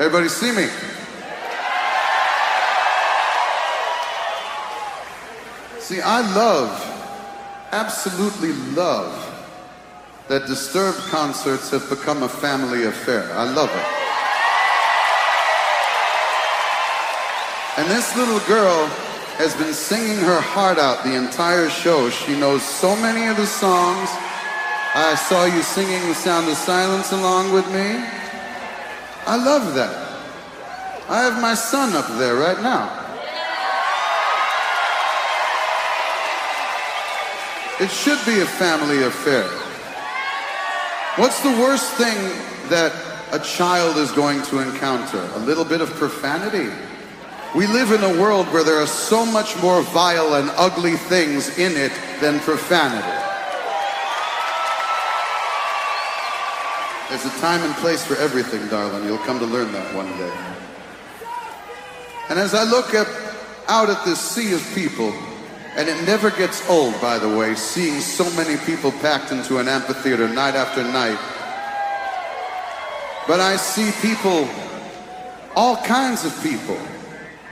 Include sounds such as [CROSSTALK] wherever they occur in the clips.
Everybody see me? See, I love, absolutely love, that Disturbed concerts have become a family affair. I love it. And this little girl has been singing her heart out the entire show. She knows so many of the songs. I saw you singing The Sound of Silence along with me. I love that. I have my son up there right now. It should be a family affair. What's the worst thing that a child is going to encounter? A little bit of profanity? We live in a world where there are so much more vile and ugly things in it than profanity. There's a time and place for everything, darling. You'll come to learn that one day. And as I look up, out at this sea of people, and it never gets old, by the way, seeing so many people packed into an amphitheater night after night. But I see people, all kinds of people,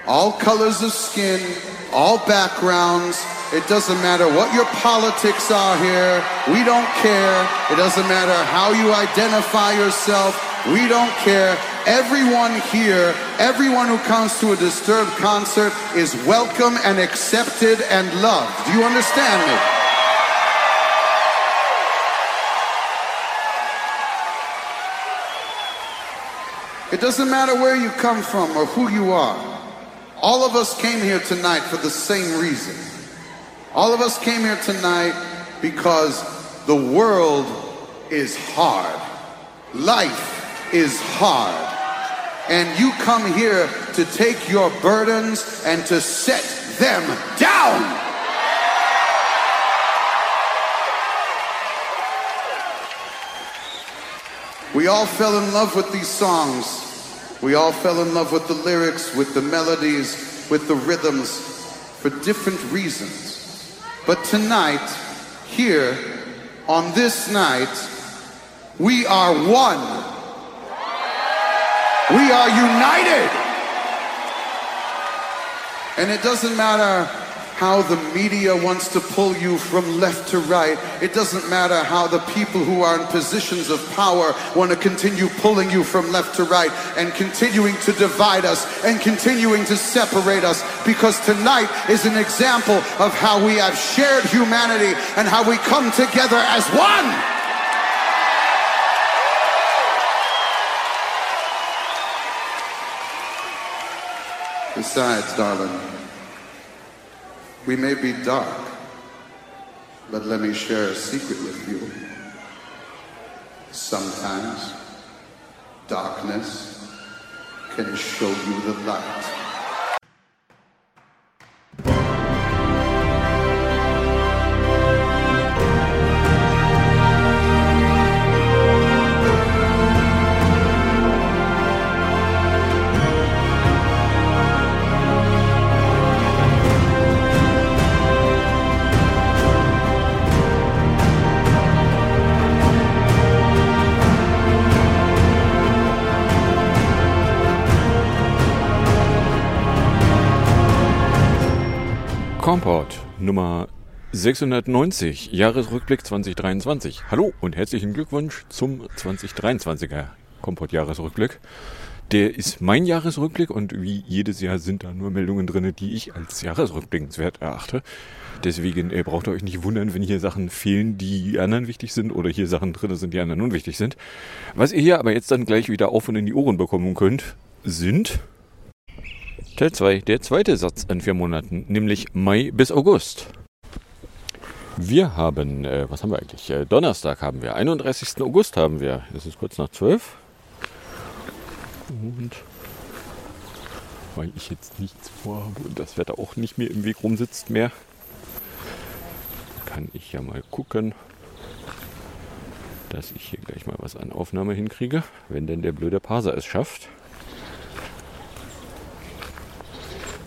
all colors of skin, all backgrounds. It doesn't matter what your politics are here. We don't care. It doesn't matter how you identify yourself. We don't care. Everyone here, everyone who comes to a Disturbed concert is welcome and accepted and loved. Do you understand me? It doesn't matter where you come from or who you are. All of us came here tonight for the same reason. All of us came here tonight because the world is hard. Life is hard. And you come here to take your burdens and to set them down. We all fell in love with these songs. We all fell in love with the lyrics, with the melodies, with the rhythms for different reasons. But tonight, here, on this night, we are one. We are united. And it doesn't matter how the media wants to pull you from left to right. It doesn't matter how the people who are in positions of power want to continue pulling you from left to right and continuing to divide us and continuing to separate us because tonight is an example of how we have shared humanity and how we come together as one. Besides, darling, we may be dark, but let me share a secret with you. Sometimes darkness can show you the light. Comport Nummer 690, Jahresrückblick 2023. Hallo und herzlichen Glückwunsch zum 2023er Comport Jahresrückblick. Der ist mein Jahresrückblick und wie jedes Jahr sind da nur Meldungen drin, die ich als Jahresrückblickenswert erachte. Deswegen äh, braucht ihr euch nicht wundern, wenn hier Sachen fehlen, die anderen wichtig sind oder hier Sachen drin sind, die anderen unwichtig sind. Was ihr hier aber jetzt dann gleich wieder auf und in die Ohren bekommen könnt, sind Teil 2, der zweite Satz in vier Monaten, nämlich Mai bis August. Wir haben, äh, was haben wir eigentlich? Äh, Donnerstag haben wir, 31. August haben wir. Es ist kurz nach 12. Und weil ich jetzt nichts vorhabe und das Wetter auch nicht mehr im Weg rumsitzt mehr, kann ich ja mal gucken, dass ich hier gleich mal was an Aufnahme hinkriege, wenn denn der blöde Parser es schafft.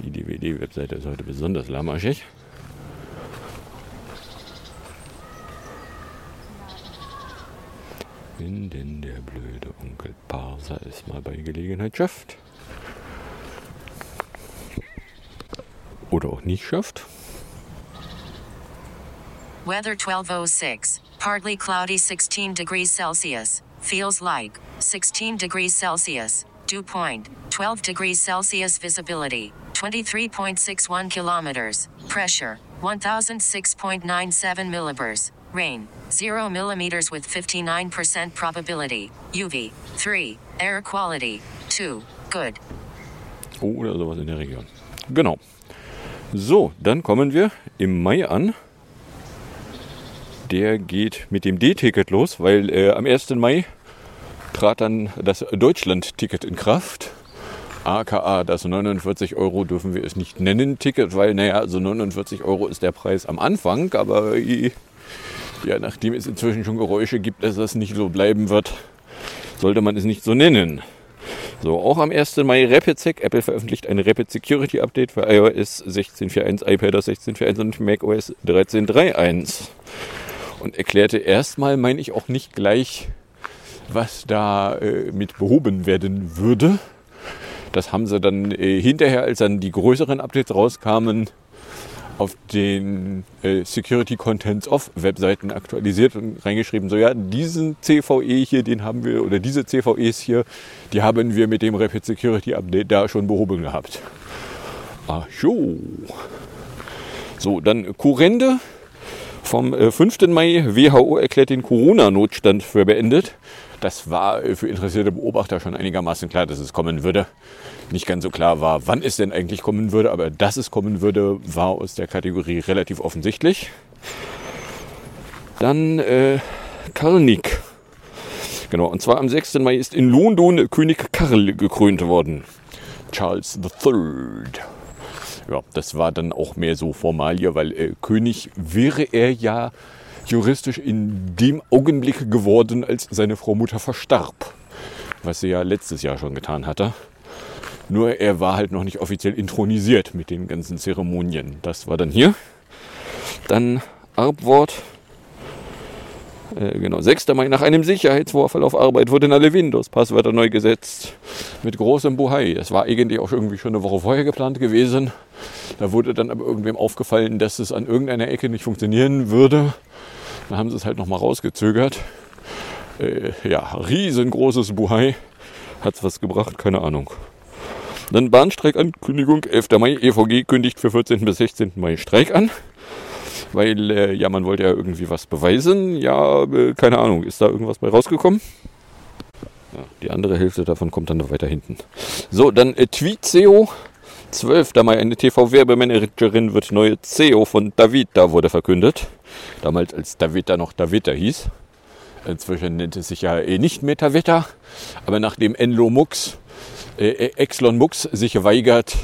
Die DVD-Webseite ist heute besonders lahmarschig. wenn denn der blöde Onkel Parser es mal bei Gelegenheit schafft. Oder auch nicht schafft. Weather 1206. Partly cloudy 16 degrees Celsius. Feels like 16 degrees Celsius. Dew point 12 degrees Celsius. Visibility 23.61 kilometers. Pressure 1006.97 millibars. Rain 0 millimeters with 59% probability. UV 3. Air quality 2. Good. Oder sowas in der Region. Genau. So, dann kommen wir im Mai an. Der geht mit dem D-Ticket los, weil äh, am 1. Mai trat dann das Deutschland-Ticket in Kraft. AKA das 49 Euro dürfen wir es nicht nennen, Ticket, weil, naja, also 49 Euro ist der Preis am Anfang, aber ja, nachdem es inzwischen schon Geräusche gibt, dass das nicht so bleiben wird, sollte man es nicht so nennen. So, auch am 1. Mai RapidSec. Apple veröffentlicht ein Rapid Security Update für iOS 16.4.1, iPadOS 16.4.1 und macOS 13.3.1. Und erklärte erstmal, meine ich auch nicht gleich, was da äh, mit behoben werden würde. Das haben sie dann äh, hinterher, als dann die größeren Updates rauskamen, auf den äh, Security Contents of Webseiten aktualisiert und reingeschrieben, so ja, diesen CVE hier, den haben wir, oder diese CVEs hier, die haben wir mit dem Rapid Security Update da schon behoben gehabt. Ach so. So, dann Kurende vom äh, 5. Mai. WHO erklärt den Corona-Notstand für beendet. Das war für interessierte Beobachter schon einigermaßen klar, dass es kommen würde nicht ganz so klar war, wann es denn eigentlich kommen würde, aber dass es kommen würde, war aus der Kategorie relativ offensichtlich. Dann äh, Karnik. Genau, und zwar am 6. Mai ist in London König Karl gekrönt worden. Charles III. Ja, das war dann auch mehr so Formalie, weil äh, König wäre er ja juristisch in dem Augenblick geworden, als seine Frau Mutter verstarb. Was sie ja letztes Jahr schon getan hatte. Nur er war halt noch nicht offiziell intronisiert mit den ganzen Zeremonien. Das war dann hier. Dann Arbwort. Äh, genau, 6. Mai. Nach einem Sicherheitsvorfall auf Arbeit wurden alle Windows-Passwörter neu gesetzt. Mit großem Buhai. Das war eigentlich auch irgendwie schon eine Woche vorher geplant gewesen. Da wurde dann aber irgendwem aufgefallen, dass es an irgendeiner Ecke nicht funktionieren würde. Dann haben sie es halt nochmal rausgezögert. Äh, ja, riesengroßes Buhai. Hat es was gebracht? Keine Ahnung. Dann Bahnstreikankündigung, 11. Mai, EVG kündigt für 14. bis 16. Mai Streik an. Weil, äh, ja, man wollte ja irgendwie was beweisen. Ja, äh, keine Ahnung, ist da irgendwas bei rausgekommen? Ja, die andere Hälfte davon kommt dann noch weiter hinten. So, dann äh, Tweet-SEO. 12. Mai, eine TV-Werbemanagerin wird neue CEO von Davida, wurde verkündet. Damals als Davida noch Davida hieß. Inzwischen nennt es sich ja eh nicht mehr Davida. Aber nachdem Enlo Mux äh, Exlon Mux sich weigert,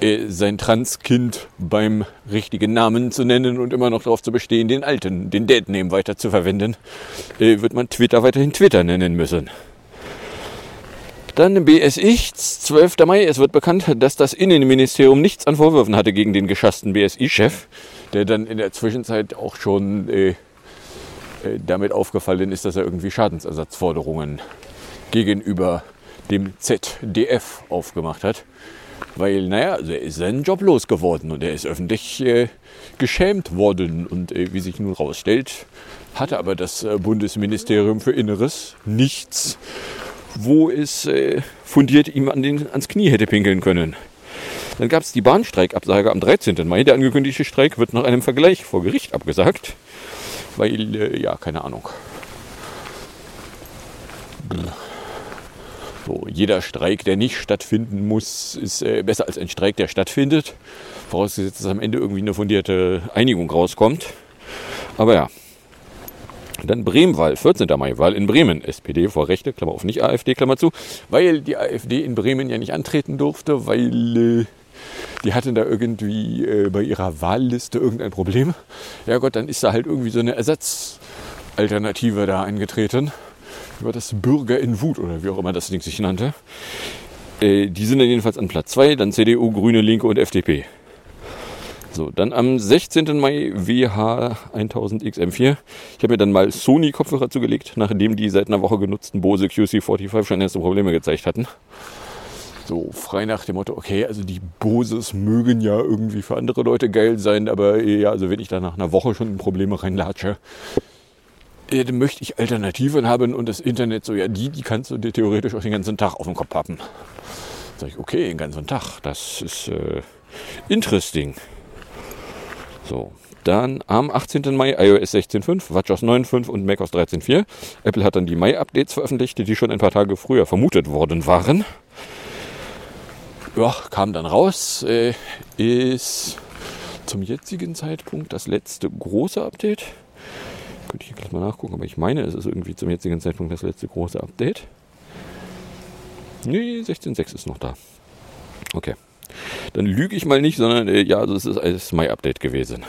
äh, sein Transkind beim richtigen Namen zu nennen und immer noch darauf zu bestehen, den alten, den Deadname weiter zu verwenden, äh, wird man Twitter weiterhin Twitter nennen müssen. Dann BSI, 12. Mai. Es wird bekannt, dass das Innenministerium nichts an Vorwürfen hatte gegen den geschassten BSI-Chef, der dann in der Zwischenzeit auch schon äh, äh, damit aufgefallen ist, dass er irgendwie Schadensersatzforderungen gegenüber dem ZDF aufgemacht hat. Weil, naja, also er ist seinen Job losgeworden und er ist öffentlich äh, geschämt worden. Und äh, wie sich nun rausstellt, hatte aber das äh, Bundesministerium für Inneres nichts, wo es äh, fundiert ihm an den, ans Knie hätte pinkeln können. Dann gab es die Bahnstreikabsage am 13. Mai. Der angekündigte Streik wird nach einem Vergleich vor Gericht abgesagt. Weil, äh, ja, keine Ahnung. So, jeder Streik, der nicht stattfinden muss, ist äh, besser als ein Streik, der stattfindet. Vorausgesetzt, dass am Ende irgendwie eine fundierte Einigung rauskommt. Aber ja. Dann Bremenwahl, 14. Mai, Wahl in Bremen. SPD vor Rechte, Klammer auf, nicht AfD, Klammer zu. Weil die AfD in Bremen ja nicht antreten durfte, weil äh, die hatten da irgendwie äh, bei ihrer Wahlliste irgendein Problem. Ja Gott, dann ist da halt irgendwie so eine Ersatzalternative da eingetreten über das Bürger in Wut oder wie auch immer das Ding sich nannte. Äh, die sind dann jedenfalls an Platz 2, dann CDU, Grüne, Linke und FDP. So, dann am 16. Mai WH1000XM4. Ich habe mir dann mal Sony-Kopfhörer zugelegt, nachdem die seit einer Woche genutzten Bose QC45 schon erste Probleme gezeigt hatten. So frei nach dem Motto, okay, also die Boses mögen ja irgendwie für andere Leute geil sein, aber ja, also wenn ich da nach einer Woche schon in Probleme reinlatsche, äh, dann möchte ich Alternativen haben und das Internet so, ja, die, die kannst du dir theoretisch auch den ganzen Tag auf dem Kopf haben. Sag ich, okay, den ganzen Tag, das ist äh, interesting. So, dann am 18. Mai iOS 16.5, WatchOS 9.5 und macOS 13.4. Apple hat dann die Mai-Updates veröffentlicht, die schon ein paar Tage früher vermutet worden waren. Ja, kam dann raus, äh, ist zum jetzigen Zeitpunkt das letzte große Update. Könnte ich gleich mal nachgucken, aber ich meine, es ist irgendwie zum jetzigen Zeitpunkt das letzte große Update. Nee, 16.6 ist noch da. Okay. Dann lüge ich mal nicht, sondern äh, ja, also es ist ein Mai-Update gewesen.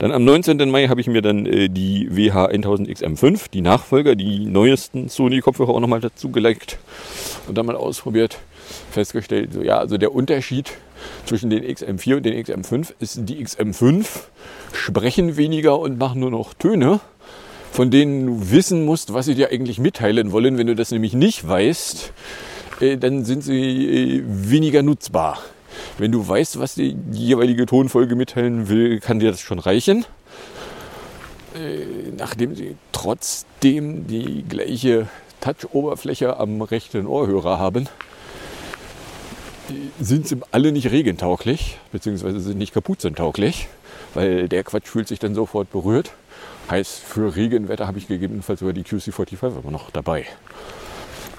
Dann am 19. Mai habe ich mir dann äh, die WH1000XM5, die Nachfolger, die neuesten Sony-Kopfhörer auch nochmal dazu gelegt und dann mal ausprobiert. Festgestellt, so, ja, also der Unterschied zwischen den XM4 und den XM5 ist, die XM5 sprechen weniger und machen nur noch Töne, von denen du wissen musst, was sie dir eigentlich mitteilen wollen. Wenn du das nämlich nicht weißt, äh, dann sind sie äh, weniger nutzbar. Wenn du weißt, was die, die jeweilige Tonfolge mitteilen will, kann dir das schon reichen. Äh, nachdem sie trotzdem die gleiche Touch-Oberfläche am rechten Ohrhörer haben, sind sie alle nicht regentauglich, beziehungsweise sind nicht kapuzentauglich, weil der Quatsch fühlt sich dann sofort berührt. Heißt, für Regenwetter habe ich gegebenenfalls sogar die QC45 immer noch dabei.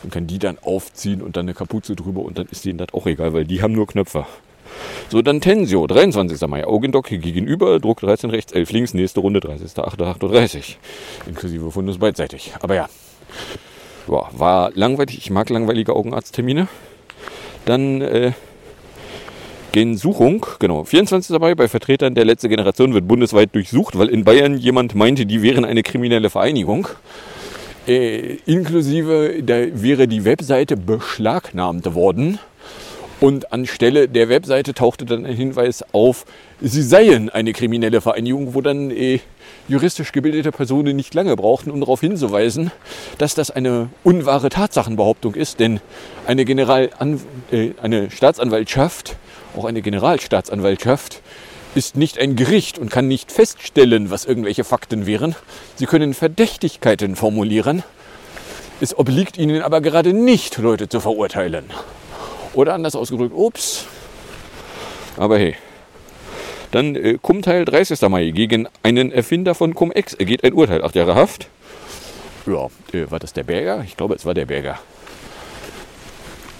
Man kann die dann aufziehen und dann eine Kapuze drüber und dann ist denen das auch egal, weil die haben nur Knöpfe. So, dann Tensio, 23. Mai, Augendock gegenüber, Druck 13 rechts, 11 links, nächste Runde 30.08.38. Inklusive Fundus beidseitig. Aber ja, war langweilig. Ich mag langweilige Augenarzttermine. Dann äh, Gensuchung, genau, 24. dabei bei Vertretern der letzten Generation wird bundesweit durchsucht, weil in Bayern jemand meinte, die wären eine kriminelle Vereinigung. Äh, inklusive, da wäre die Webseite beschlagnahmt worden. Und anstelle der Webseite tauchte dann ein Hinweis auf, sie seien eine kriminelle Vereinigung, wo dann äh, juristisch gebildete Personen nicht lange brauchten, um darauf hinzuweisen, dass das eine unwahre Tatsachenbehauptung ist. Denn eine, General äh, eine Staatsanwaltschaft, auch eine Generalstaatsanwaltschaft, ist nicht ein Gericht und kann nicht feststellen, was irgendwelche Fakten wären. Sie können Verdächtigkeiten formulieren. Es obliegt ihnen aber gerade nicht, Leute zu verurteilen. Oder anders ausgedrückt, ups. Aber hey. Dann äh, Kumteil 30. Mai gegen einen Erfinder von Cum-Ex ergeht ein Urteil. Acht Jahre Haft. Ja, äh, war das der Berger? Ich glaube, es war der Berger.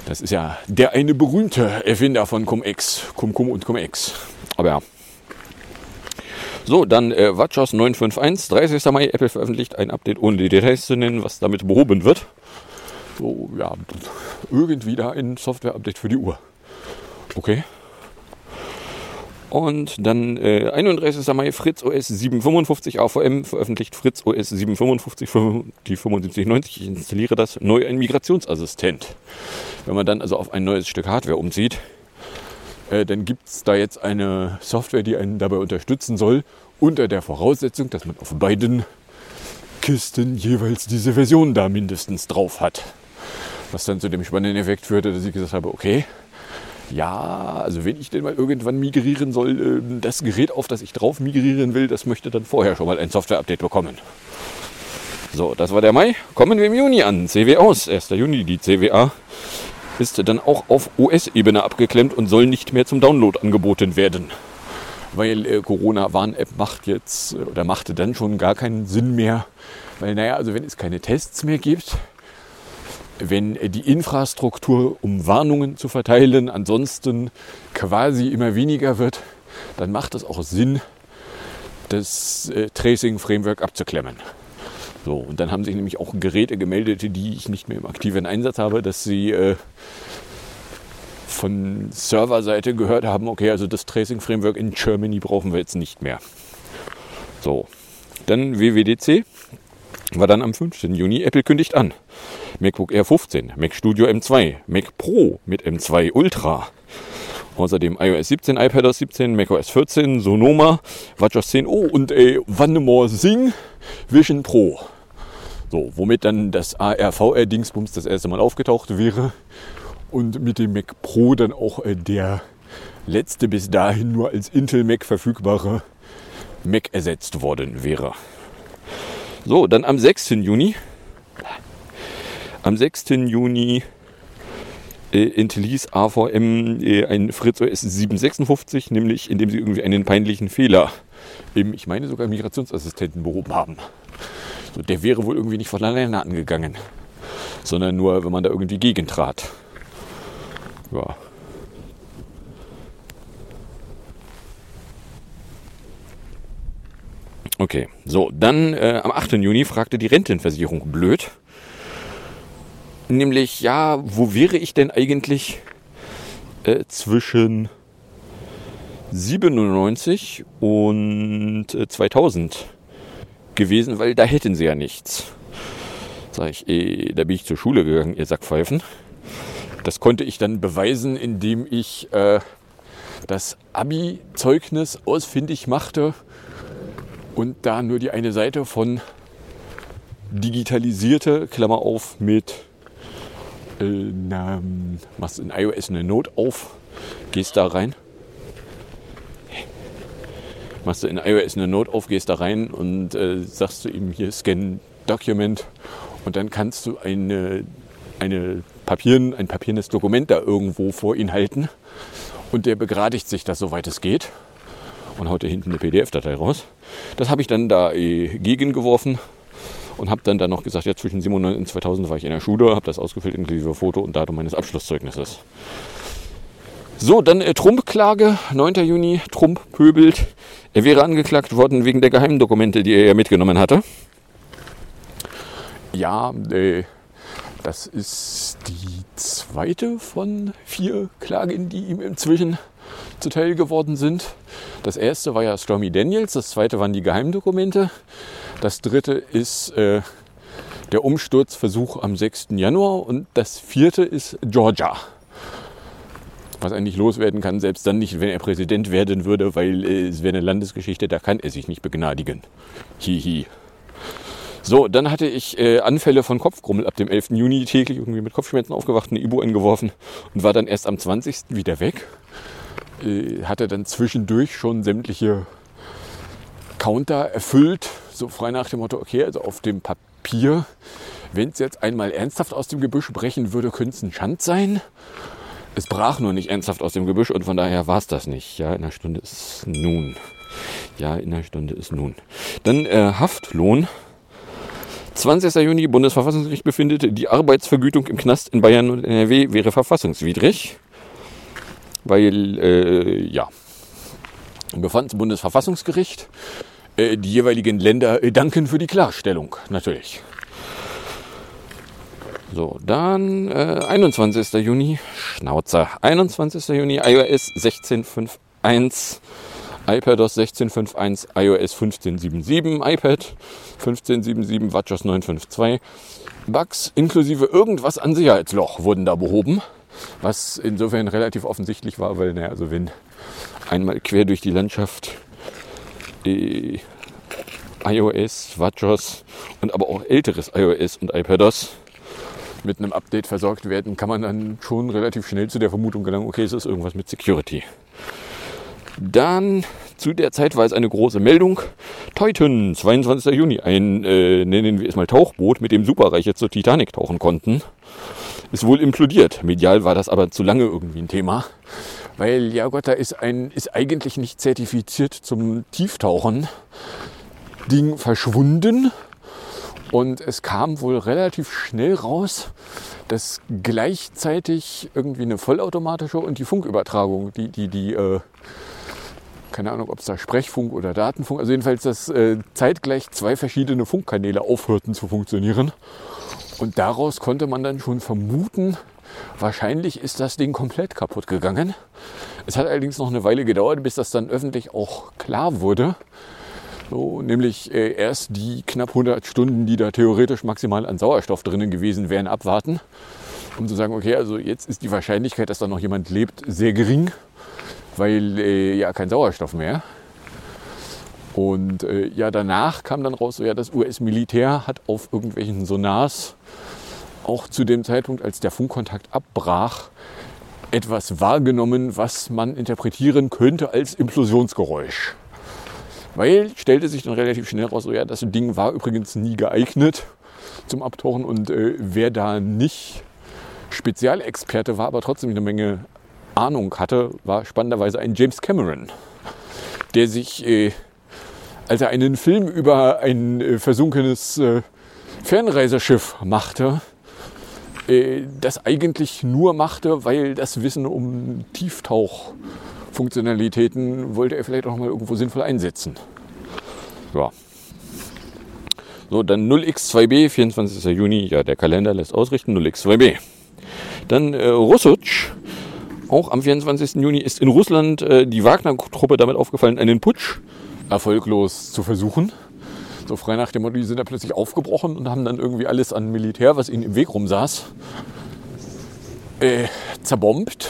Das ist ja der eine berühmte Erfinder von Cum-Ex. Cum-Cum und Cum-Ex. Aber ja. So, dann äh, WatchOS 951, 30. Mai. Apple veröffentlicht ein Update, ohne die Details zu nennen, was damit behoben wird. So, ja, irgendwie da ein Software-Update für die Uhr. Okay. Und dann äh, 31. Mai Fritz OS 755 AVM veröffentlicht Fritz OS 755 für die 7590. Ich installiere das neu ein Migrationsassistent. Wenn man dann also auf ein neues Stück Hardware umzieht, äh, dann gibt es da jetzt eine Software, die einen dabei unterstützen soll, unter der Voraussetzung, dass man auf beiden Kisten jeweils diese Version da mindestens drauf hat. Was dann zu dem spannenden Effekt führte, dass ich gesagt habe, okay, ja, also wenn ich denn mal irgendwann migrieren soll, ähm, das Gerät, auf das ich drauf migrieren will, das möchte dann vorher schon mal ein Software-Update bekommen. So, das war der Mai. Kommen wir im Juni an. CW aus. 1. Juni. Die CWA ist dann auch auf OS-Ebene abgeklemmt und soll nicht mehr zum Download angeboten werden. Weil äh, Corona-Warn-App macht jetzt äh, oder machte dann schon gar keinen Sinn mehr. Weil, naja, also wenn es keine Tests mehr gibt, wenn die Infrastruktur, um Warnungen zu verteilen, ansonsten quasi immer weniger wird, dann macht es auch Sinn, das äh, Tracing-Framework abzuklemmen. So, und dann haben sich nämlich auch Geräte gemeldet, die ich nicht mehr im aktiven Einsatz habe, dass sie äh, von Serverseite gehört haben, okay, also das Tracing-Framework in Germany brauchen wir jetzt nicht mehr. So, dann WWDC war dann am 15. Juni. Apple kündigt an. MacBook Air 15, Mac Studio M2, Mac Pro mit M2 Ultra Außerdem iOS 17, iPadOS 17, macOS 14, Sonoma, WatchOS 10, oh und äh, More Sing Vision Pro. So, womit dann das ARVR-Dingsbums das erste Mal aufgetaucht wäre und mit dem Mac Pro dann auch äh, der letzte bis dahin nur als Intel Mac verfügbare Mac ersetzt worden wäre. So, dann am 6. Juni. Am 6. Juni äh, entließ AVM äh, ein Fritz OS 756, nämlich indem sie irgendwie einen peinlichen Fehler im, ich meine sogar Migrationsassistenten behoben haben. So, der wäre wohl irgendwie nicht von alleine angegangen, sondern nur, wenn man da irgendwie gegentrat. Ja. Okay, so, dann äh, am 8. Juni fragte die Rentenversicherung blöd. Nämlich, ja, wo wäre ich denn eigentlich äh, zwischen 97 und äh, 2000 gewesen, weil da hätten sie ja nichts. Sag ich, eh, da bin ich zur Schule gegangen, ihr Sackpfeifen. Das konnte ich dann beweisen, indem ich äh, das Abi-Zeugnis ausfindig machte und da nur die eine Seite von digitalisierte, Klammer auf, mit äh, na, machst in iOS eine Note auf, gehst da rein. Machst du in iOS eine Note auf, gehst da rein und äh, sagst du ihm hier Scan Document. Und dann kannst du eine, eine Papieren, ein papiernes Dokument da irgendwo vor ihn halten. Und der begradigt sich das, soweit es geht haut dir hinten eine PDF-Datei raus. Das habe ich dann da äh, gegengeworfen und habe dann, dann noch gesagt, ja, zwischen 97 und 2000 war ich in der Schule, habe das ausgefüllt inklusive Foto und Datum meines Abschlusszeugnisses. So, dann äh, Trump-Klage, 9. Juni, Trump pöbelt. Er wäre angeklagt worden wegen der geheimen Dokumente, die er ja mitgenommen hatte. Ja, äh, das ist die zweite von vier Klagen, die ihm inzwischen zuteil geworden sind. Das erste war ja Stormy Daniels, das zweite waren die Geheimdokumente. Das dritte ist äh, der Umsturzversuch am 6. Januar und das vierte ist Georgia. Was nicht loswerden kann, selbst dann nicht, wenn er Präsident werden würde, weil äh, es wäre eine Landesgeschichte, da kann er sich nicht begnadigen. Hihi. So, dann hatte ich äh, Anfälle von Kopfgrummel ab dem 11. Juni täglich irgendwie mit Kopfschmerzen aufgewacht, eine Ibu eingeworfen und war dann erst am 20. wieder weg. Äh, hatte dann zwischendurch schon sämtliche Counter erfüllt, so frei nach dem Motto, okay, also auf dem Papier, wenn es jetzt einmal ernsthaft aus dem Gebüsch brechen würde, könnte es ein Schand sein. Es brach nur nicht ernsthaft aus dem Gebüsch und von daher war es das nicht. Ja, in einer Stunde ist nun. Ja, in einer Stunde ist nun. Dann äh, Haftlohn. 20. Juni, Bundesverfassungsgericht befindet, die Arbeitsvergütung im Knast in Bayern und NRW wäre verfassungswidrig weil, äh, ja, befand Bundesverfassungsgericht. Äh, die jeweiligen Länder äh, danken für die Klarstellung, natürlich. So, dann äh, 21. Juni, Schnauzer. 21. Juni, iOS 16.5.1, iPadOS 16.5.1, iOS 15.7.7, iPad 15.7.7, WatchOS 9.5.2. Bugs inklusive irgendwas an Sicherheitsloch wurden da behoben. Was insofern relativ offensichtlich war, weil, naja, also wenn einmal quer durch die Landschaft äh, iOS, WatchOS und aber auch älteres iOS und iPadOS mit einem Update versorgt werden, kann man dann schon relativ schnell zu der Vermutung gelangen, okay, es ist irgendwas mit Security. Dann zu der Zeit war es eine große Meldung. Titan, 22. Juni, ein, äh, nennen wir es mal Tauchboot, mit dem Superreiche zur Titanic tauchen konnten ist wohl implodiert. Medial war das aber zu lange irgendwie ein Thema. Weil, ja Gott, da ist ein, ist eigentlich nicht zertifiziert zum Tieftauchen Ding verschwunden. Und es kam wohl relativ schnell raus, dass gleichzeitig irgendwie eine vollautomatische und die Funkübertragung, die, die, die, äh, keine Ahnung, ob es da Sprechfunk oder Datenfunk, also jedenfalls, dass äh, zeitgleich zwei verschiedene Funkkanäle aufhörten zu funktionieren. Und daraus konnte man dann schon vermuten, wahrscheinlich ist das Ding komplett kaputt gegangen. Es hat allerdings noch eine Weile gedauert, bis das dann öffentlich auch klar wurde. So, nämlich äh, erst die knapp 100 Stunden, die da theoretisch maximal an Sauerstoff drinnen gewesen wären, abwarten. um zu sagen, okay, also jetzt ist die Wahrscheinlichkeit, dass da noch jemand lebt, sehr gering, weil äh, ja kein Sauerstoff mehr. Und äh, ja, danach kam dann raus, so, ja, das US-Militär hat auf irgendwelchen Sonars auch zu dem Zeitpunkt, als der Funkkontakt abbrach, etwas wahrgenommen, was man interpretieren könnte als Implosionsgeräusch. Weil stellte sich dann relativ schnell raus, so ja, das Ding war übrigens nie geeignet zum Abtauchen und äh, wer da nicht Spezialexperte war, aber trotzdem eine Menge Ahnung hatte, war spannenderweise ein James Cameron, der sich, äh, als er einen Film über ein äh, versunkenes äh, Fernreiseschiff machte, äh, das eigentlich nur machte, weil das Wissen um Tieftauchfunktionalitäten wollte er vielleicht auch mal irgendwo sinnvoll einsetzen. Ja. So, dann 0x2b, 24. Juni, ja, der Kalender lässt ausrichten, 0x2b. Dann äh, Russutsch, auch am 24. Juni ist in Russland äh, die Wagner-Truppe damit aufgefallen, einen Putsch erfolglos zu versuchen. So frei nach dem Motto, die sind da plötzlich aufgebrochen und haben dann irgendwie alles an Militär, was ihnen im Weg rumsaß, äh, zerbombt,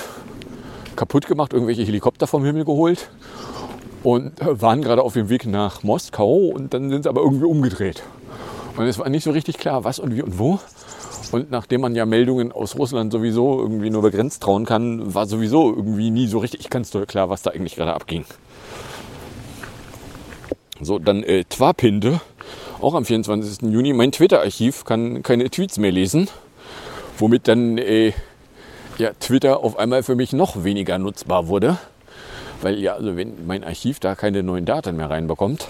kaputt gemacht, irgendwelche Helikopter vom Himmel geholt und waren gerade auf dem Weg nach Moskau und dann sind sie aber irgendwie umgedreht. Und es war nicht so richtig klar, was und wie und wo. Und nachdem man ja Meldungen aus Russland sowieso irgendwie nur begrenzt trauen kann, war sowieso irgendwie nie so richtig ganz klar, was da eigentlich gerade abging. So, dann äh, Twapinde, auch am 24. Juni. Mein Twitter-Archiv kann keine Tweets mehr lesen, womit dann äh, ja, Twitter auf einmal für mich noch weniger nutzbar wurde. Weil ja, also wenn mein Archiv da keine neuen Daten mehr reinbekommt,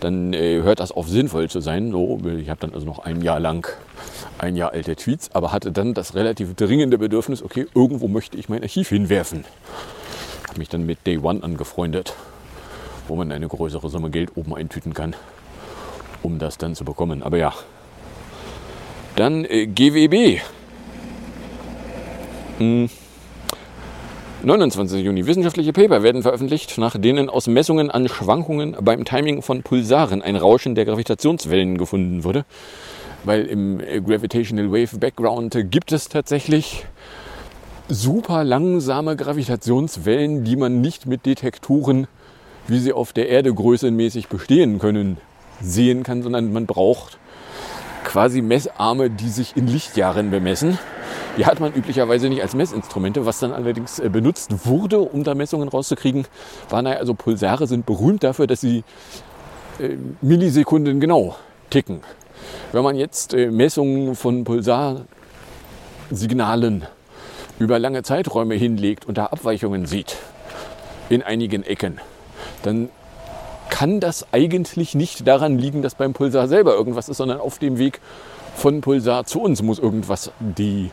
dann äh, hört das auf sinnvoll zu sein. So, ich habe dann also noch ein Jahr lang ein Jahr alte Tweets, aber hatte dann das relativ dringende Bedürfnis, okay, irgendwo möchte ich mein Archiv hinwerfen. Habe mich dann mit Day One angefreundet, wo man eine größere Summe Geld oben eintüten kann, um das dann zu bekommen. Aber ja. Dann äh, GWB. Hm. 29. Juni. Wissenschaftliche Paper werden veröffentlicht, nach denen aus Messungen an Schwankungen beim Timing von Pulsaren ein Rauschen der Gravitationswellen gefunden wurde. Weil im äh, Gravitational Wave Background gibt es tatsächlich super langsame Gravitationswellen, die man nicht mit Detektoren, wie sie auf der Erde größenmäßig bestehen können, sehen kann, sondern man braucht quasi Messarme, die sich in Lichtjahren bemessen. Die hat man üblicherweise nicht als Messinstrumente. Was dann allerdings äh, benutzt wurde, um da Messungen rauszukriegen, war, naja, also Pulsare sind berühmt dafür, dass sie äh, Millisekunden genau ticken. Wenn man jetzt äh, Messungen von Pulsarsignalen über lange Zeiträume hinlegt und da Abweichungen sieht, in einigen Ecken, dann kann das eigentlich nicht daran liegen, dass beim Pulsar selber irgendwas ist, sondern auf dem Weg von Pulsar zu uns muss irgendwas die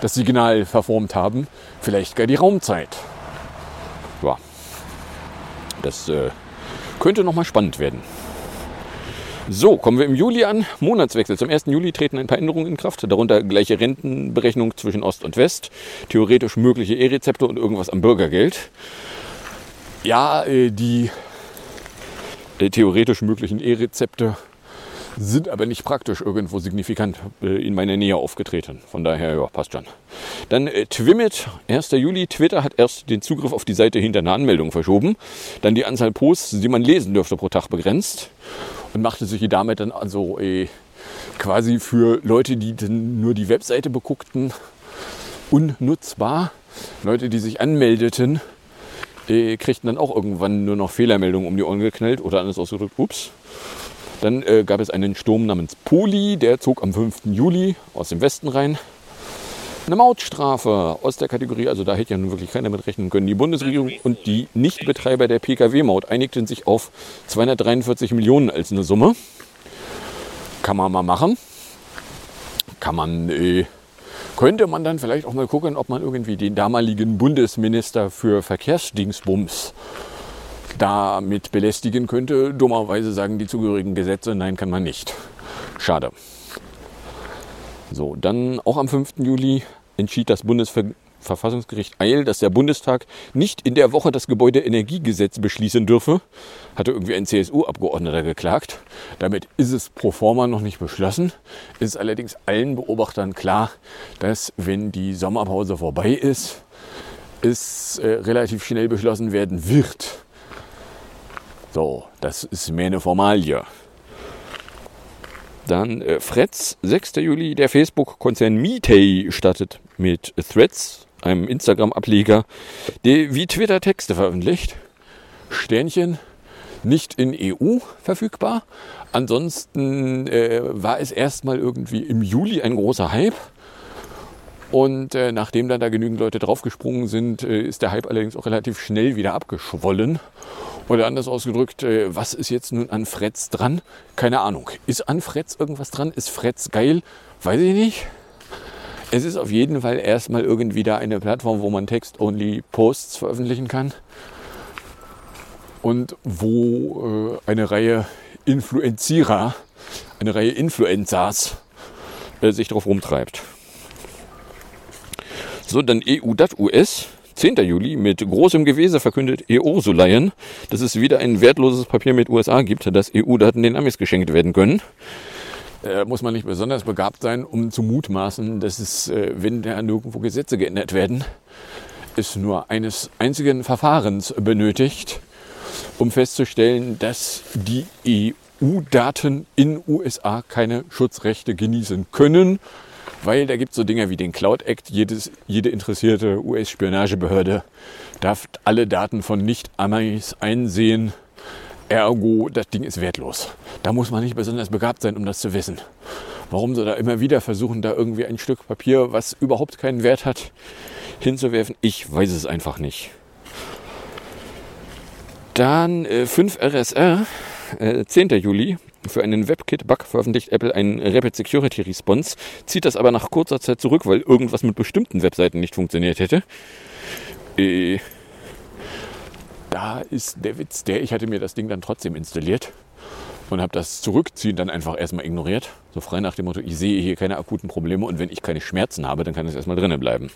das Signal verformt haben. Vielleicht gar die Raumzeit. Ja. Das äh, könnte nochmal spannend werden. So, kommen wir im Juli an. Monatswechsel. Zum 1. Juli treten ein paar Änderungen in Kraft. Darunter gleiche Rentenberechnung zwischen Ost und West. Theoretisch mögliche E-Rezepte und irgendwas am Bürgergeld. Ja, äh, die theoretisch möglichen E-Rezepte sind aber nicht praktisch irgendwo signifikant äh, in meiner Nähe aufgetreten. Von daher, ja, passt schon. Dann äh, Twimit, 1. Juli. Twitter hat erst den Zugriff auf die Seite hinter einer Anmeldung verschoben. Dann die Anzahl Posts, die man lesen dürfte pro Tag begrenzt. Und machte sich damit dann also äh, quasi für Leute, die nur die Webseite beguckten, unnutzbar. Leute, die sich anmeldeten, äh, kriegten dann auch irgendwann nur noch Fehlermeldungen um die Ohren geknallt oder anders ausgedrückt, ups, dann äh, gab es einen Sturm namens Poli, der zog am 5. Juli aus dem Westen rein. Eine Mautstrafe aus der Kategorie, also da hätte ja nun wirklich keiner mit rechnen können. Die Bundesregierung und die Nichtbetreiber der Pkw-Maut einigten sich auf 243 Millionen als eine Summe. Kann man mal machen. Kann man, äh, könnte man dann vielleicht auch mal gucken, ob man irgendwie den damaligen Bundesminister für Verkehrsdingsbums damit belästigen könnte. Dummerweise sagen die zugehörigen Gesetze, nein, kann man nicht. Schade. So, dann auch am 5. Juli entschied das Bundesver Verfassungsgericht Eil, dass der Bundestag nicht in der Woche das Gebäudeenergiegesetz beschließen dürfe, hatte irgendwie ein CSU-Abgeordneter geklagt. Damit ist es pro forma noch nicht beschlossen. Ist allerdings allen Beobachtern klar, dass wenn die Sommerpause vorbei ist, es äh, relativ schnell beschlossen werden wird. So, das ist mehr eine Formalie. Dann äh, Fretz, 6. Juli, der Facebook-Konzern Meetay startet mit Threads, einem Instagram-Ableger, der wie Twitter Texte veröffentlicht. Sternchen, nicht in EU verfügbar. Ansonsten äh, war es erstmal irgendwie im Juli ein großer Hype. Und äh, nachdem dann da genügend Leute draufgesprungen sind, äh, ist der Hype allerdings auch relativ schnell wieder abgeschwollen. Oder anders ausgedrückt, äh, was ist jetzt nun an Fretz dran? Keine Ahnung. Ist an Fretz irgendwas dran? Ist Fretz geil? Weiß ich nicht. Es ist auf jeden Fall erstmal irgendwie da eine Plattform, wo man Text-Only-Posts veröffentlichen kann. Und wo äh, eine Reihe Influenzierer, eine Reihe Influencers äh, sich drauf rumtreibt. So, dann EU.US. 10. Juli mit großem Gewese verkündet EU-Ursulaien, dass es wieder ein wertloses Papier mit USA gibt, dass EU-Daten den Amis geschenkt werden können. Äh, muss man nicht besonders begabt sein, um zu mutmaßen, dass es, äh, wenn da nirgendwo Gesetze geändert werden, es nur eines einzigen Verfahrens benötigt, um festzustellen, dass die EU-Daten in USA keine Schutzrechte genießen können weil da gibt es so Dinge wie den Cloud Act. Jedes, jede interessierte US-Spionagebehörde darf alle Daten von Nicht-Amis einsehen. Ergo, das Ding ist wertlos. Da muss man nicht besonders begabt sein, um das zu wissen. Warum sie da immer wieder versuchen, da irgendwie ein Stück Papier, was überhaupt keinen Wert hat, hinzuwerfen, ich weiß es einfach nicht. Dann äh, 5 RSR, äh, 10. Juli. Für einen WebKit-Bug veröffentlicht Apple einen Rapid Security Response, zieht das aber nach kurzer Zeit zurück, weil irgendwas mit bestimmten Webseiten nicht funktioniert hätte. Äh, da ist der Witz, der ich hatte mir das Ding dann trotzdem installiert und habe das Zurückziehen dann einfach erstmal ignoriert. So frei nach dem Motto, ich sehe hier keine akuten Probleme und wenn ich keine Schmerzen habe, dann kann es erstmal drinnen bleiben.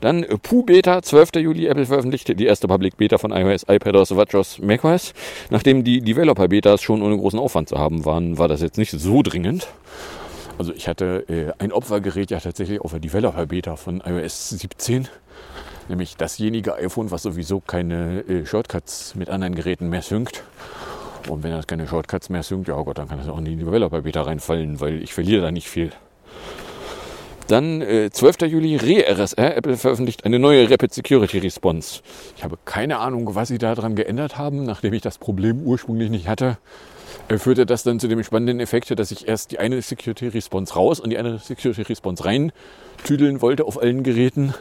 Dann Pooh Beta, 12. Juli, Apple veröffentlichte die erste Public Beta von iOS, iPadOS, WatchOS, macOS. Nachdem die Developer-Betas schon ohne großen Aufwand zu haben waren, war das jetzt nicht so dringend. Also ich hatte äh, ein Opfergerät ja tatsächlich auf der Developer-Beta von iOS 17 nämlich dasjenige iPhone, was sowieso keine äh, Shortcuts mit anderen Geräten mehr synkt. Und wenn das keine Shortcuts mehr synkt, ja oh Gott, dann kann das auch in die Developer-Beta reinfallen, weil ich verliere da nicht viel. Dann äh, 12. Juli Re-RSR. Apple veröffentlicht eine neue Rapid Security Response. Ich habe keine Ahnung, was sie daran geändert haben. Nachdem ich das Problem ursprünglich nicht hatte, äh, führte das dann zu dem spannenden Effekt, dass ich erst die eine Security Response raus und die andere Security Response rein tüdeln wollte auf allen Geräten.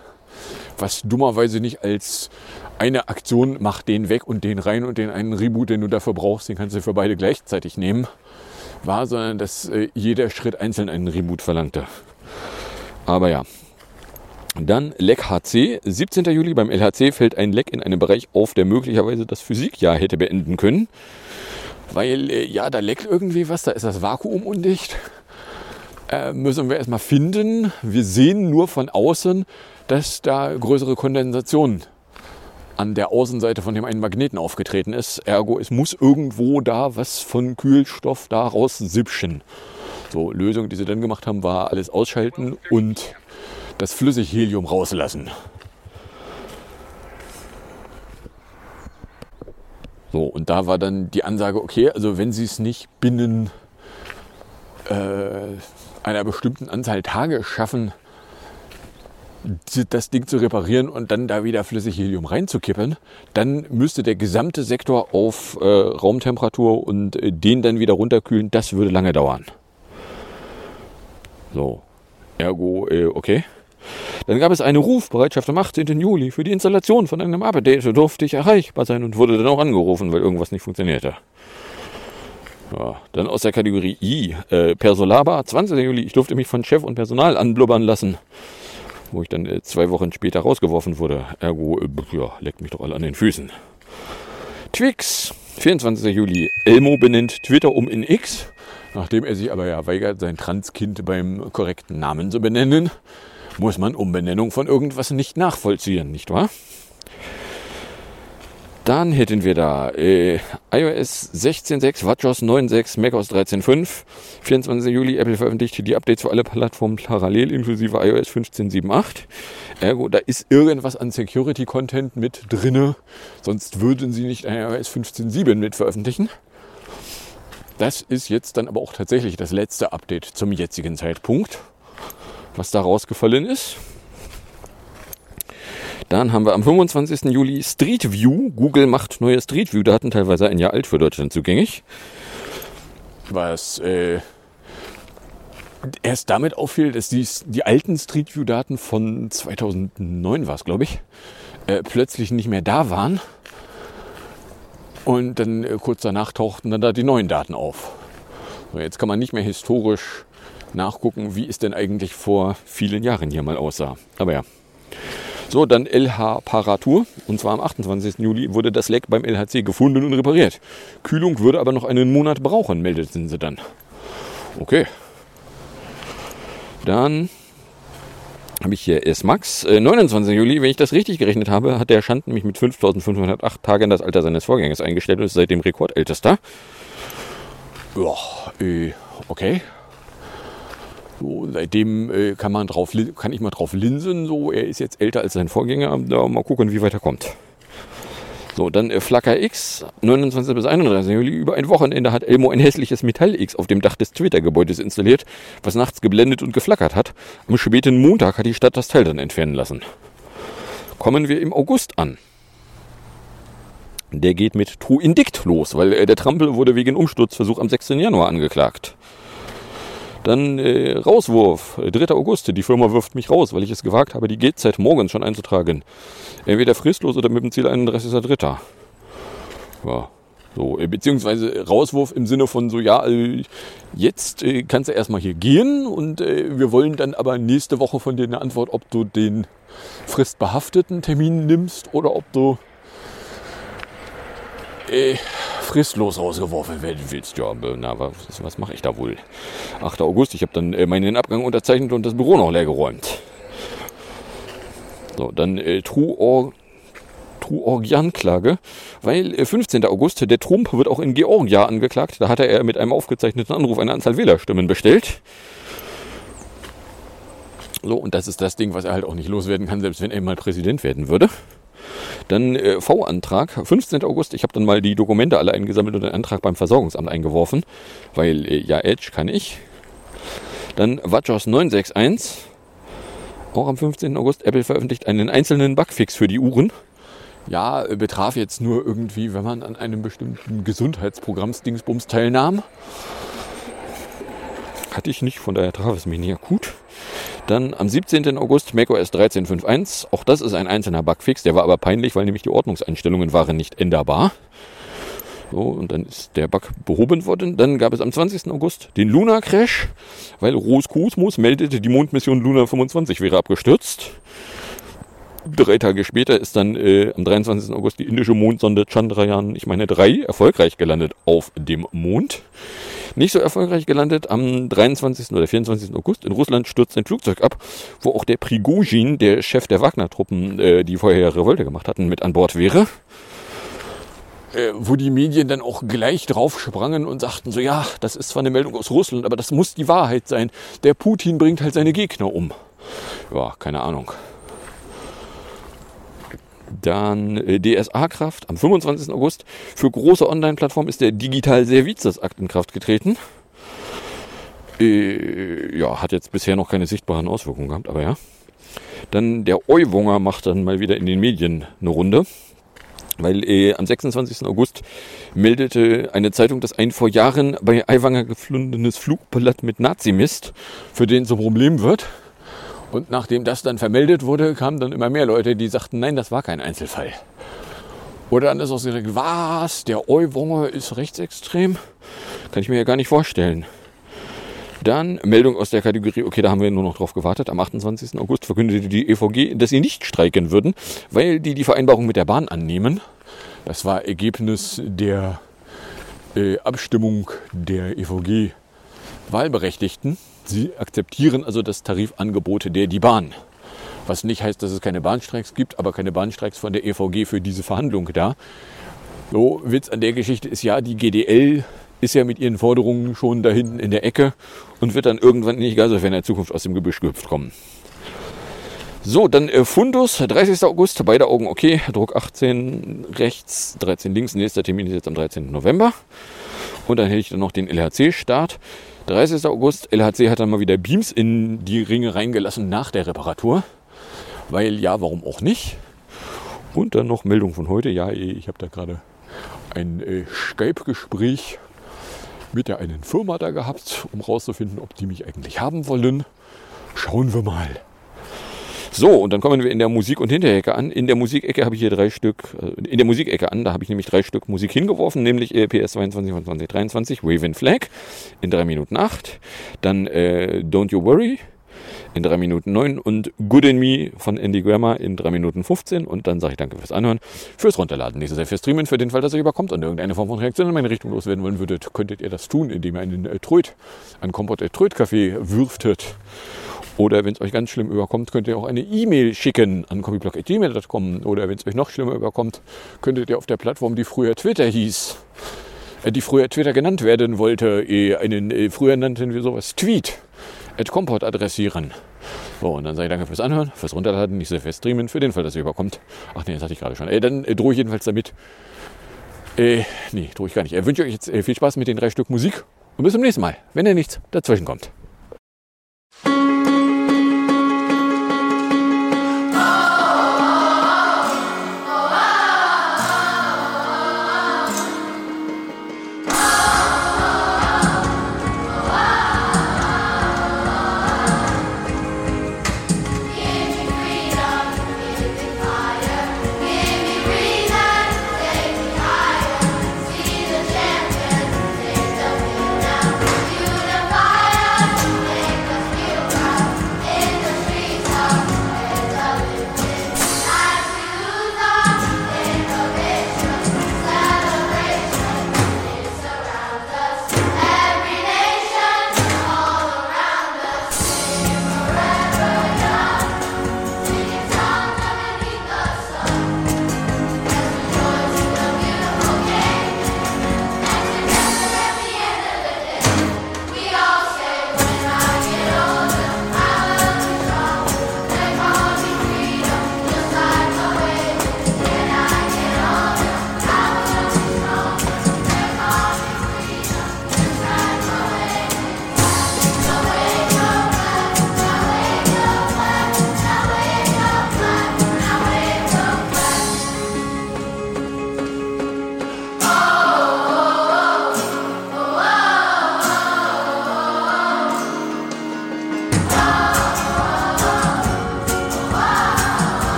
Was dummerweise nicht als eine Aktion macht den weg und den rein und den einen Reboot, den du dafür brauchst, den kannst du für beide gleichzeitig nehmen, war, sondern dass äh, jeder Schritt einzeln einen Reboot verlangte. Aber ja. Dann Leck HC. 17. Juli beim LHC fällt ein Leck in einem Bereich auf, der möglicherweise das Physikjahr hätte beenden können. Weil, äh, ja, da leckt irgendwie was, da ist das Vakuum undicht. Äh, müssen wir erstmal finden. Wir sehen nur von außen, dass da größere Kondensationen an der Außenseite von dem einen Magneten aufgetreten ist. Ergo, es muss irgendwo da was von Kühlstoff da raussipschen. So, Lösung, die sie dann gemacht haben, war alles ausschalten und das Flüssighelium rauslassen. So, und da war dann die Ansage, okay, also wenn sie es nicht binnen äh, einer bestimmten Anzahl Tage schaffen, das Ding zu reparieren und dann da wieder flüssig Helium reinzukippen, dann müsste der gesamte Sektor auf äh, Raumtemperatur und äh, den dann wieder runterkühlen. Das würde lange dauern. So, ergo, äh, okay. Dann gab es eine Rufbereitschaft am 18. Juli für die Installation von einem Update. Durfte ich erreichbar sein und wurde dann auch angerufen, weil irgendwas nicht funktionierte. Ja, dann aus der Kategorie I, äh, Persolaba, 20. Juli. Ich durfte mich von Chef und Personal anblubbern lassen wo ich dann äh, zwei Wochen später rausgeworfen wurde. Ergo, äh, ja, leckt mich doch alle an den Füßen. Twix, 24. Juli. Elmo benennt Twitter um in X, nachdem er sich aber ja weigert, sein Transkind beim korrekten Namen zu benennen. muss man Umbenennung von irgendwas nicht nachvollziehen, nicht wahr? Dann hätten wir da äh, iOS 16.6, WatchOS 9.6, macOS 13.5. 24. Juli, Apple veröffentlichte die Updates für alle Plattformen parallel, inklusive iOS 15.7.8. Ergo, da ist irgendwas an Security-Content mit drinne, sonst würden sie nicht iOS 15.7 mit veröffentlichen. Das ist jetzt dann aber auch tatsächlich das letzte Update zum jetzigen Zeitpunkt, was da rausgefallen ist. Dann haben wir am 25. Juli Street View. Google macht neue Street View Daten, teilweise ein Jahr alt für Deutschland zugänglich. Was äh, erst damit auffiel, dass die, die alten Street View Daten von 2009 war es, glaube ich, äh, plötzlich nicht mehr da waren. Und dann äh, kurz danach tauchten dann da die neuen Daten auf. So, jetzt kann man nicht mehr historisch nachgucken, wie es denn eigentlich vor vielen Jahren hier mal aussah. Aber ja. So, dann LH Paratur. Und zwar am 28. Juli wurde das Leck beim LHC gefunden und repariert. Kühlung würde aber noch einen Monat brauchen, meldeten sie dann. Okay. Dann habe ich hier S-Max. Äh, 29. Juli, wenn ich das richtig gerechnet habe, hat der Schand mich mit 5508 Tagen das Alter seines Vorgängers eingestellt und ist seitdem Rekordältester. Ja, äh, okay. So, seitdem äh, kann, man drauf, kann ich mal drauf linsen. So, er ist jetzt älter als sein Vorgänger. Da mal gucken, wie weit er kommt. So, dann äh, Flacker X, 29 bis 31 Juli. Über ein Wochenende hat Elmo ein hässliches Metall X auf dem Dach des Twitter-Gebäudes installiert, was nachts geblendet und geflackert hat. Am späten Montag hat die Stadt das Teil dann entfernen lassen. Kommen wir im August an. Der geht mit True Indict los, weil äh, der Trampel wurde wegen Umsturzversuch am 6. Januar angeklagt. Dann äh, Rauswurf, 3. August. Die Firma wirft mich raus, weil ich es gewagt habe, die GZ morgens schon einzutragen. Entweder fristlos oder mit dem Ziel 31.3. Ja, so, äh, beziehungsweise Rauswurf im Sinne von so, ja, äh, jetzt äh, kannst du erstmal hier gehen und wir wollen dann aber nächste Woche von dir eine Antwort, ob du den fristbehafteten Termin nimmst oder ob du äh, fristlos rausgeworfen werden willst. Ja, na, was, was mache ich da wohl? 8. August, ich habe dann äh, meinen Abgang unterzeichnet und das Büro noch leer geräumt. So, dann äh, Truorgian-Klage, weil äh, 15. August, der Trump wird auch in Georgia angeklagt. Da hatte er mit einem aufgezeichneten Anruf eine Anzahl Wählerstimmen bestellt. So, und das ist das Ding, was er halt auch nicht loswerden kann, selbst wenn er mal Präsident werden würde. Dann äh, V-Antrag, 15. August. Ich habe dann mal die Dokumente alle eingesammelt und den Antrag beim Versorgungsamt eingeworfen, weil äh, ja, Edge kann ich. Dann WatchOS 961. Auch am 15. August. Apple veröffentlicht einen einzelnen Bugfix für die Uhren. Ja, äh, betraf jetzt nur irgendwie, wenn man an einem bestimmten Gesundheitsprogramms-Dingsbums teilnahm. Hatte ich nicht, von daher traf es mich nicht akut. Dann am 17. August macOS 13.5.1. Auch das ist ein einzelner Bugfix, der war aber peinlich, weil nämlich die Ordnungseinstellungen waren nicht änderbar. So, und dann ist der Bug behoben worden. Dann gab es am 20. August den Luna Crash, weil Roskosmos meldete, die Mondmission Luna 25 wäre abgestürzt. Drei Tage später ist dann äh, am 23. August die indische Mondsonde Chandrayaan, ich meine drei, erfolgreich gelandet auf dem Mond. Nicht so erfolgreich gelandet am 23. oder 24. August. In Russland stürzt ein Flugzeug ab, wo auch der Prigozhin, der Chef der Wagner-Truppen, äh, die vorher Revolte gemacht hatten, mit an Bord wäre. Äh, wo die Medien dann auch gleich drauf sprangen und sagten so, ja, das ist zwar eine Meldung aus Russland, aber das muss die Wahrheit sein. Der Putin bringt halt seine Gegner um. Ja, keine Ahnung. Dann äh, DSA-Kraft am 25. August. Für große Online-Plattformen ist der Digital Services Akt in Kraft getreten. Äh, ja, hat jetzt bisher noch keine sichtbaren Auswirkungen gehabt, aber ja. Dann der Euwunger macht dann mal wieder in den Medien eine Runde. Weil äh, am 26. August meldete eine Zeitung, dass ein vor Jahren bei Aiwanger geflundenes Flugblatt mit Nazimist für den zum Problem wird. Und nachdem das dann vermeldet wurde, kamen dann immer mehr Leute, die sagten, nein, das war kein Einzelfall. Oder dann ist auch direkt, was, der Euwonger ist rechtsextrem? Kann ich mir ja gar nicht vorstellen. Dann Meldung aus der Kategorie, okay, da haben wir nur noch drauf gewartet. Am 28. August verkündete die EVG, dass sie nicht streiken würden, weil die die Vereinbarung mit der Bahn annehmen. Das war Ergebnis der äh, Abstimmung der EVG-Wahlberechtigten Sie akzeptieren also das Tarifangebot der die Bahn. Was nicht heißt, dass es keine Bahnstreiks gibt, aber keine Bahnstreiks von der EVG für diese Verhandlung da. So, Witz an der Geschichte ist ja, die GDL ist ja mit ihren Forderungen schon da hinten in der Ecke und wird dann irgendwann nicht egal, wenn in der Zukunft aus dem Gebüsch gehüpft kommen. So, dann äh, Fundus, 30. August, beide Augen okay, Druck 18 rechts, 13 links, nächster Termin ist jetzt am 13. November. Und dann hätte ich dann noch den LHC-Start. 30. August, LHC hat dann mal wieder Beams in die Ringe reingelassen nach der Reparatur. Weil ja, warum auch nicht? Und dann noch Meldung von heute. Ja, ich habe da gerade ein äh, Skype-Gespräch mit der einen Firma da gehabt, um rauszufinden, ob die mich eigentlich haben wollen. Schauen wir mal. So, und dann kommen wir in der Musik- und Hinterecke an. In der Musikecke habe ich hier drei Stück, äh, in der Musikecke an, da habe ich nämlich drei Stück Musik hingeworfen, nämlich PS 22 von 2023, Raven Flag in 3 Minuten 8, dann äh, Don't You Worry in 3 Minuten 9 und Good in Me von Andy Grammer in 3 Minuten 15 und dann sage ich danke fürs Anhören, fürs Runterladen, nächstes Jahr fürs Streamen, für den Fall, dass ihr überkommt und irgendeine Form von Reaktion in meine Richtung loswerden wollen würdet, könntet ihr das tun, indem ihr einen äh, Tröd, einen Kompott äh, Tröd-Kaffee würftet oder wenn es euch ganz schlimm überkommt, könnt ihr auch eine E-Mail schicken an copyblog.gmail.com. Oder wenn es euch noch schlimmer überkommt, könntet ihr auf der Plattform, die früher Twitter hieß, äh, die früher Twitter genannt werden wollte, eh, einen, äh, früher nannten wir sowas Tweet, at Comport adressieren. So, und dann sage ich danke fürs Anhören, fürs Runterladen, nicht sehr fest streamen, für den Fall, dass ihr überkommt. Ach nee, das hatte ich gerade schon. Äh, dann äh, drohe ich jedenfalls damit. Äh, nee, drohe ich gar nicht. Ich wünsche euch jetzt äh, viel Spaß mit den drei Stück Musik und bis zum nächsten Mal, wenn ihr nichts dazwischen kommt.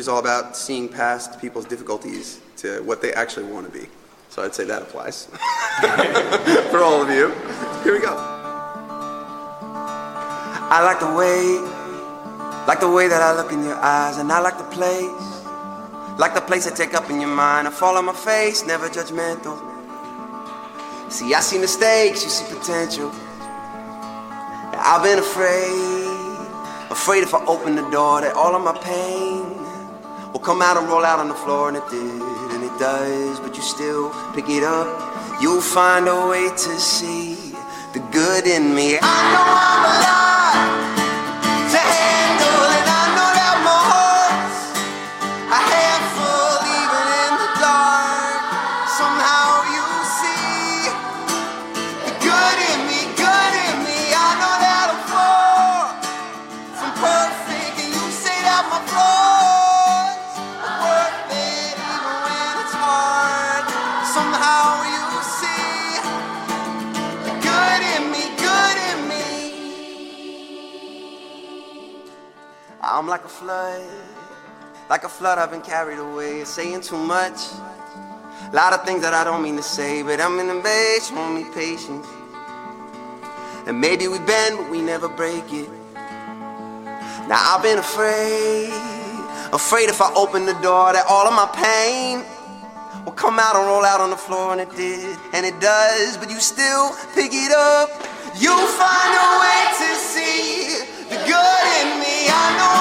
Is all about seeing past people's difficulties to what they actually want to be. So I'd say that applies [LAUGHS] for all of you. Here we go. I like the way, like the way that I look in your eyes, and I like the place, like the place I take up in your mind. I fall on my face, never judgmental. See, I see mistakes, you see potential. I've been afraid, afraid if I open the door that all of my pain will come out and roll out on the floor, and it did, and it does, but you still pick it up. You'll find a way to see the good in me. I know I'm alive I'm like a flood. I've been carried away, saying too much. A lot of things that I don't mean to say, but I'm in the bed, showing me patience. And maybe we bend, but we never break it. Now I've been afraid, afraid if I open the door that all of my pain will come out and roll out on the floor, and it did, and it does, but you still pick it up. You'll find a way to see the good in me. I know